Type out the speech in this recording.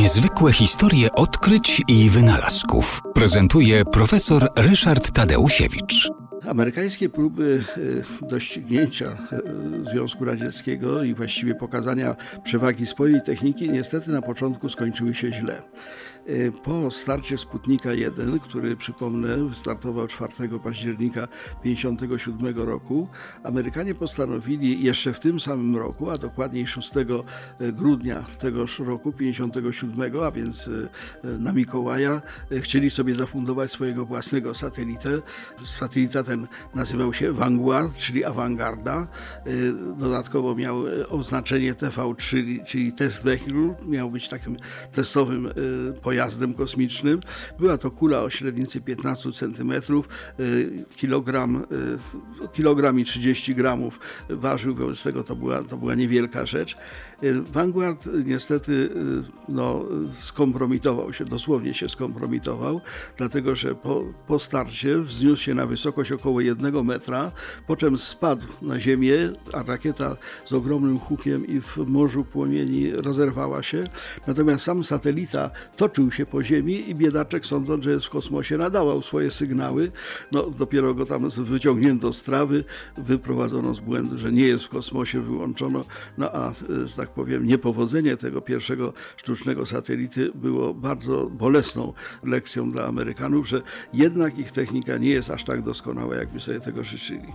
Niezwykłe historie odkryć i wynalazków prezentuje profesor Ryszard Tadeusiewicz. Amerykańskie próby e, doścignięcia e, Związku Radzieckiego i właściwie pokazania przewagi swojej techniki niestety na początku skończyły się źle. E, po starcie Sputnika 1, który przypomnę wystartował 4 października 1957 roku, Amerykanie postanowili jeszcze w tym samym roku, a dokładniej 6 grudnia tegoż roku 1957, a więc na Mikołaja, chcieli sobie zafundować swojego własnego satelitę. Satelita ten nazywał się Vanguard, czyli awangarda. Y, dodatkowo miał y, oznaczenie TV3, czyli test vehicle, miał być takim testowym y, pojazdem kosmicznym. Była to kula o średnicy 15 cm, kilogram, kilogram i 30 gramów ważył, wobec tego to była, to była niewielka rzecz. Vanguard niestety no, skompromitował się, dosłownie się skompromitował, dlatego że po, po starcie wzniósł się na wysokość około jednego metra, po czym spadł na ziemię, a rakieta z ogromnym hukiem i w morzu płomieni rozerwała się. Natomiast sam satelita toczył się po ziemi i biedaczek sądząc, że jest w kosmosie, nadawał swoje sygnały. No, dopiero go tam wyciągnięto z trawy, wyprowadzono z błędu, że nie jest w kosmosie, wyłączono. No a, że tak powiem, niepowodzenie tego pierwszego sztucznego satelity było bardzo bolesną lekcją dla Amerykanów, że jednak ich technika nie jest aż tak doskonała, jakby sobie tego życzyli.